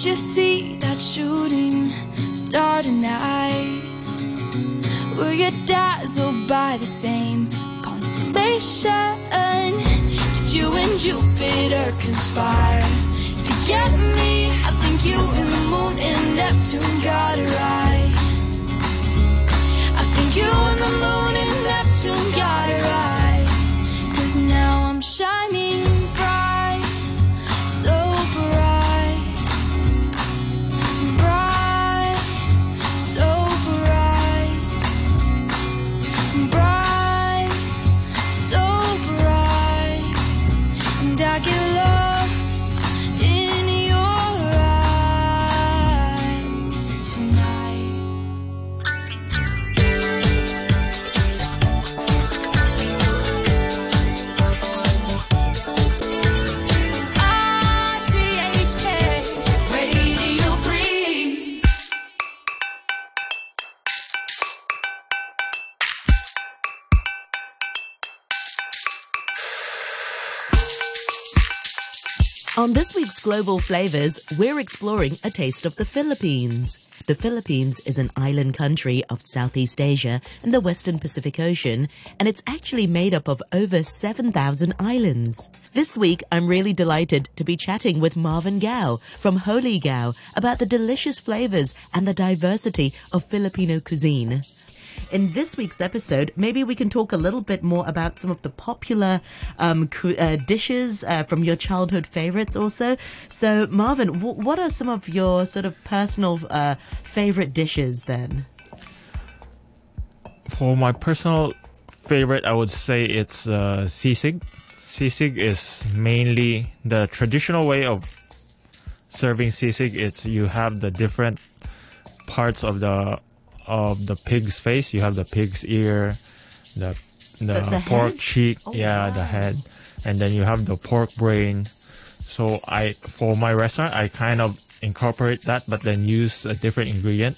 Did you see that shooting star tonight? Were you dazzled by the same constellation? Did you and Jupiter conspire to get me? I think you and the moon and Neptune got it right. On this week's Global Flavas, we're exploring a taste of the Philippines. The Philippines is an island country of Southeast Asia and the Western Pacific Ocean, and it's actually made up of over 7,000 islands. This week, I'm really delighted to be chatting with Marvin Gaw from Holy Gaw about the delicious flavors and the diversity of Filipino cuisine. In this week's episode, maybe we can talk a little bit more about some of the popular um, uh, dishes uh, from your childhood favorites also. So, Marvin, w- what are some of your sort of personal uh, favorite dishes then? For my personal favorite, I would say it's uh, sisig. Sisig is mainly the traditional way of serving sisig. It's you have the different parts of the of the pig's face. You have the pig's ear, the the, The- pork head? cheek, Oh, yeah, the head, and then you have the pork brain. So I for my restaurant, I kind of incorporate that, but then use a different ingredient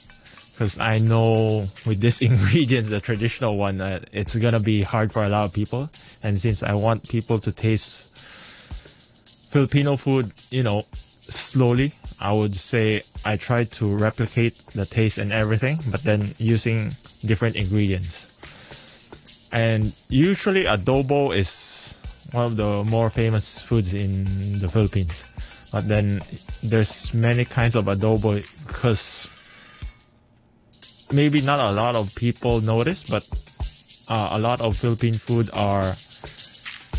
because I know with this ingredients, the traditional one, uh, it's gonna be hard for a lot of people. And since I want people to taste Filipino food, you know, slowly, I would say I try to replicate the taste and everything, but then using different ingredients. And usually adobo is one of the more famous foods in the Philippines. But then there's many kinds of adobo because maybe not a lot of people notice, but uh, a lot of Philippine food are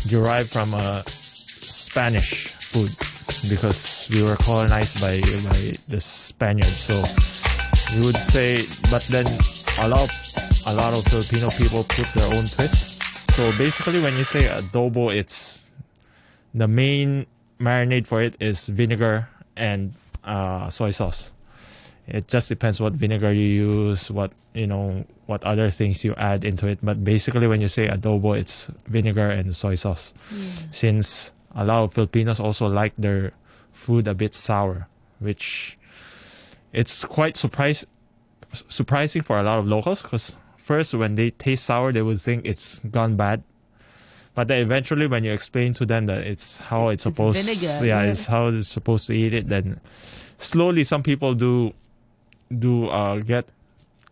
derived from a Spanish food because we were colonized by by the Spaniards. So we would say, but then a lot of, a lot of Filipino people put their own twist. So basically, when you say adobo, it's the main marinade for it is vinegar and uh, soy sauce. It just depends what vinegar you use, what you know, what other things you add into it. But basically, when you say adobo, it's vinegar and soy sauce. Since a lot of Filipinos also like their food a bit sour, which it's quite surprise surprising for a lot of locals because first when they taste sour, they would think it's gone bad. But then eventually, when you explain to them that it's how it's, It's supposed, vinegar, yeah, it's how it's supposed to eat it, then slowly some people do do uh, get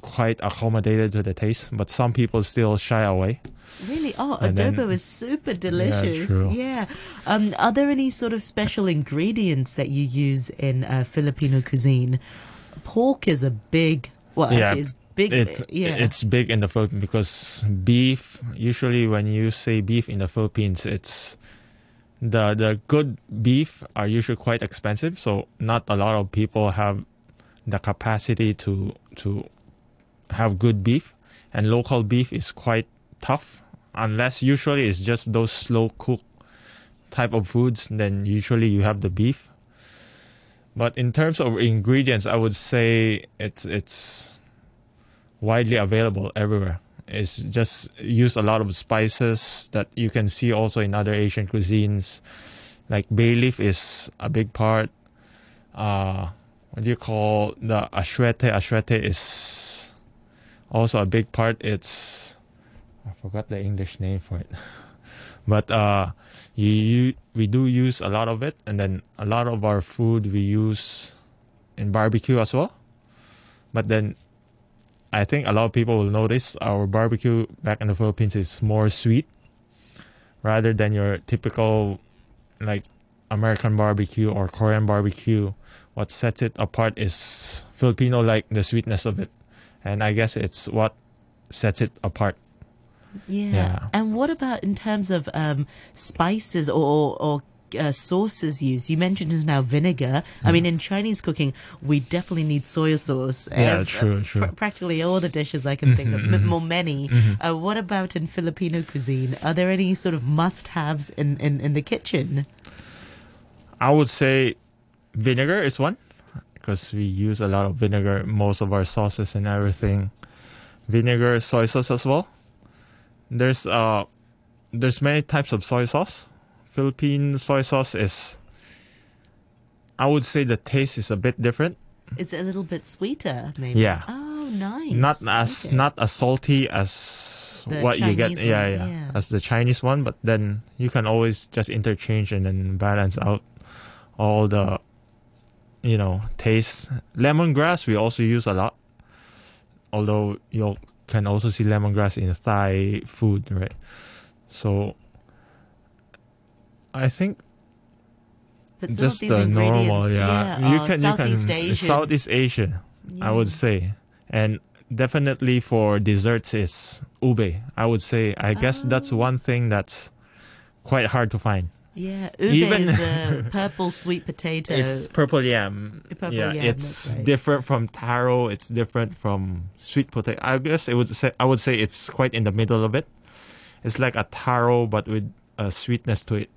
quite accommodated to the taste, but some people still shy away. Really? Oh, And then- adobo is super delicious. true. Yeah. Um, are there any sort of special ingredients that you use in uh, Filipino cuisine? Pork is a big, well, Yeah, actually, big. It, yeah. it's big in the Philippines because beef. Usually, when you say beef in the Philippines, it's the the good beef are usually quite expensive. So not a lot of people have the capacity to to have good beef, and local beef is quite tough. Unless usually it's just those slow cook type of foods, then usually you have the beef. But in terms of ingredients, I would say it's it's widely available everywhere. It's just use a lot of spices that you can see also in other Asian cuisines. Like bay leaf is a big part. Uh, what do you call the ashwete? Ashwete is also a big part. It's I forgot the English name for it, but uh, you, you we do use a lot of it, and then a lot of our food we use in barbecue as well. But then I think a lot of people will notice our barbecue back in the Philippines is more sweet rather than your typical like American barbecue or Korean barbecue. What sets it apart is Filipino like the sweetness of it. And I guess it's what sets it apart. Yeah. Yeah. And what about in terms of um, spices or, or uh, sauces used? You mentioned just now vinegar. I Mm. mean, in Chinese cooking, we definitely need soy sauce. Yeah, Uh, true, true. Mm-hmm, pr- practically all the dishes I can think of, m- more many. Uh, what about in Filipino cuisine? Are there any sort of must-haves in, in, in the kitchen? I would say vinegar is one because we use a lot of vinegar in most of our sauces and everything. Vinegar, soy sauce as well. There's uh there's many types of soy sauce. Philippine soy sauce is I would say the taste is a bit different. It's a little bit sweeter, maybe? Yeah. Oh, nice. Not as Okay. not as salty as The what you get Chinese yeah, yeah yeah. as the Chinese one, but then you can always just interchange and then balance out all the you know taste. Lemongrass we also use a lot, although you can also see lemongrass in Thai food, right? So I think But some just the normal, ingredients- yeah. you uh, can Southeast you can Asian. Southeast Asia, I would say, and definitely for desserts is ube. I would say I guess that's Oh. one thing that's quite hard to find. Yeah, ube Even- is the purple sweet potato. It's purple yam. Purple yeah, yam, it's right. different from taro. It's different from sweet potato. I guess it would say I would say it's quite in the middle of it. It's like a taro but with a sweetness to it.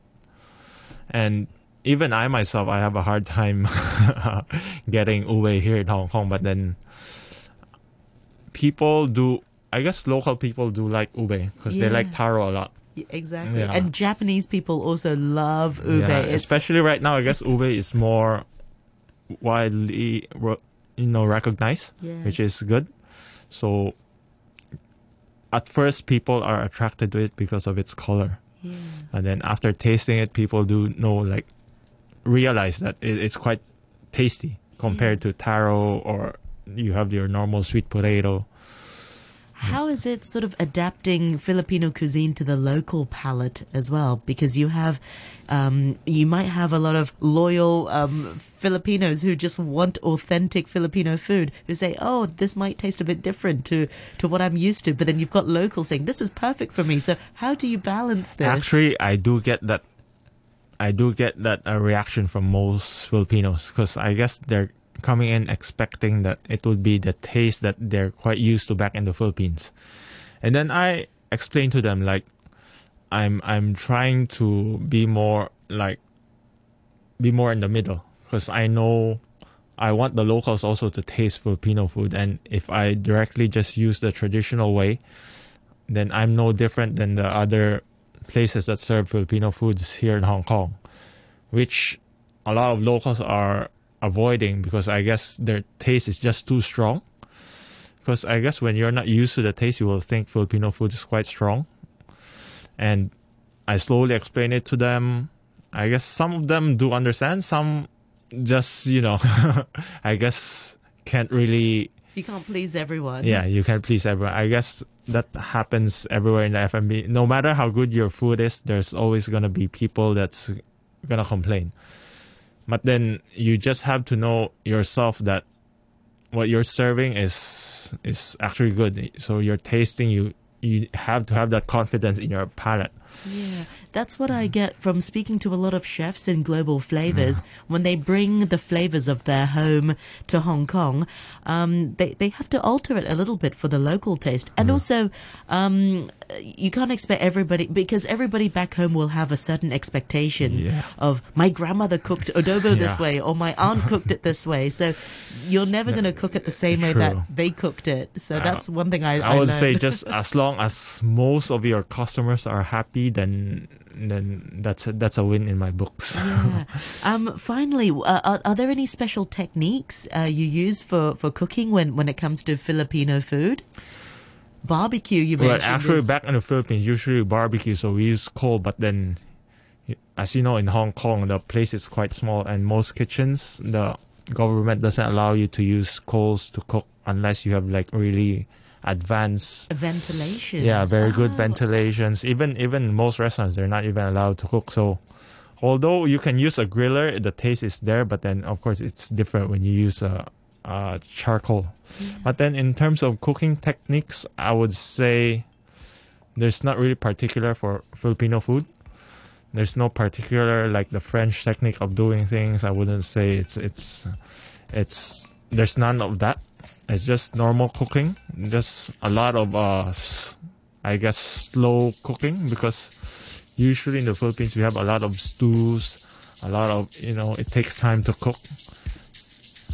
And even I myself, I have a hard time getting ube here in Hong Kong. But then people do. I guess local people do like ube because they like taro a lot. Exactly. Yeah. And Japanese people also love ube. Yeah, especially right now, I guess ube is more widely, you know, recognized, which is good. So, at first, people are attracted to it because of its color, yeah. and then after tasting it, people do know, like, realize that it, it's quite tasty compared to taro or you have your normal sweet potato. How is it sort of adapting Filipino cuisine to the local palate as well? Because you have, um, you might have a lot of loyal um, Filipinos who just want authentic Filipino food, who say, "Oh, this might taste a bit different to to what I'm used to." But then you've got locals saying, "This is perfect for me." So how do you balance this? Actually, I do get that. I do get that uh, reaction from most Filipinos because I guess they're coming in expecting that it would be the taste that they're quite used to back in the Philippines, and then I explained to them like, I'm I'm trying to be more like, be more in the middle because I know. I want the locals also to taste Filipino food, and if I directly just use the traditional way, then I'm no different than the other places that serve Filipino foods here in Hong Kong, which a lot of locals are avoiding because I guess their taste is just too strong. Because I guess when you're not used to the taste, you will think Filipino food is quite strong. And I slowly explain it to them. I guess some of them do understand, some just, you know, I guess can't really You can't please everyone. yeah, you can't please everyone. I guess that happens everywhere in the F&B. No matter how good your food is, there's always gonna be people that's gonna complain. But then you just have to know yourself that what you're serving is is actually good. So you're tasting you you have to have that confidence in your palate. Yeah, that's what I get from speaking to a lot of chefs in Global Flavas. When they bring the flavors of their home to Hong Kong, um, they they have to alter it a little bit for the local taste, and also um, you can't expect everybody because everybody back home will have a certain expectation Yeah. of my grandmother cooked adobo this way or my aunt cooked it this way. So you're never going to cook it the same way that they cooked it. So that's one thing I I would say just as long as most of your customers are happy, then then that's a, that's a win in my books. Yeah. Um, finally, uh, are, are there any special techniques uh, you use for, for cooking when, when it comes to Filipino food? Barbecue, you mentioned. Well, actually, back in the Philippines, usually barbecue, so we use coal. But then, as you know, in Hong Kong, the place is quite small, and most kitchens, the government doesn't allow you to use coals to cook unless you have like really advanced Ventilation. yeah very good Oh. ventilations. Even even most restaurants they're not even allowed to cook. So although you can use a griller the taste is there but then of course it's different when you use a, a charcoal. But then in terms of cooking techniques i would say there's not really particular for filipino food. There's no particular like the french technique of doing things. I wouldn't say it's it's it's there's none of that it's just normal cooking just a lot of uh i guess slow cooking because usually in the philippines we have a lot of stews a lot of you know it takes time to cook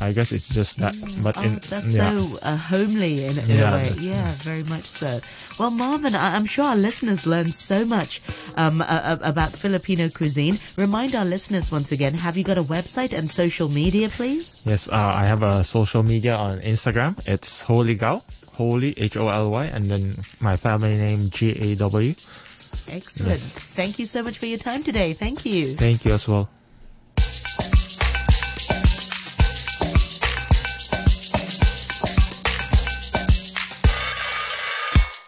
i guess it's just that but Oh, in that's yeah so uh, homely in, in Yeah, a way. Yeah, very much so. Well, Marvin, I- I'm sure our listeners learned so much um, uh, about Filipino cuisine. Remind our listeners once again, have you got a website and social media, please? yes uh, i have a social media on instagram it's holy gaw holy h-o-l-y and then my family name g-a-w Excellent. Yes. Thank you so much for your time today. Thank you. thank you as well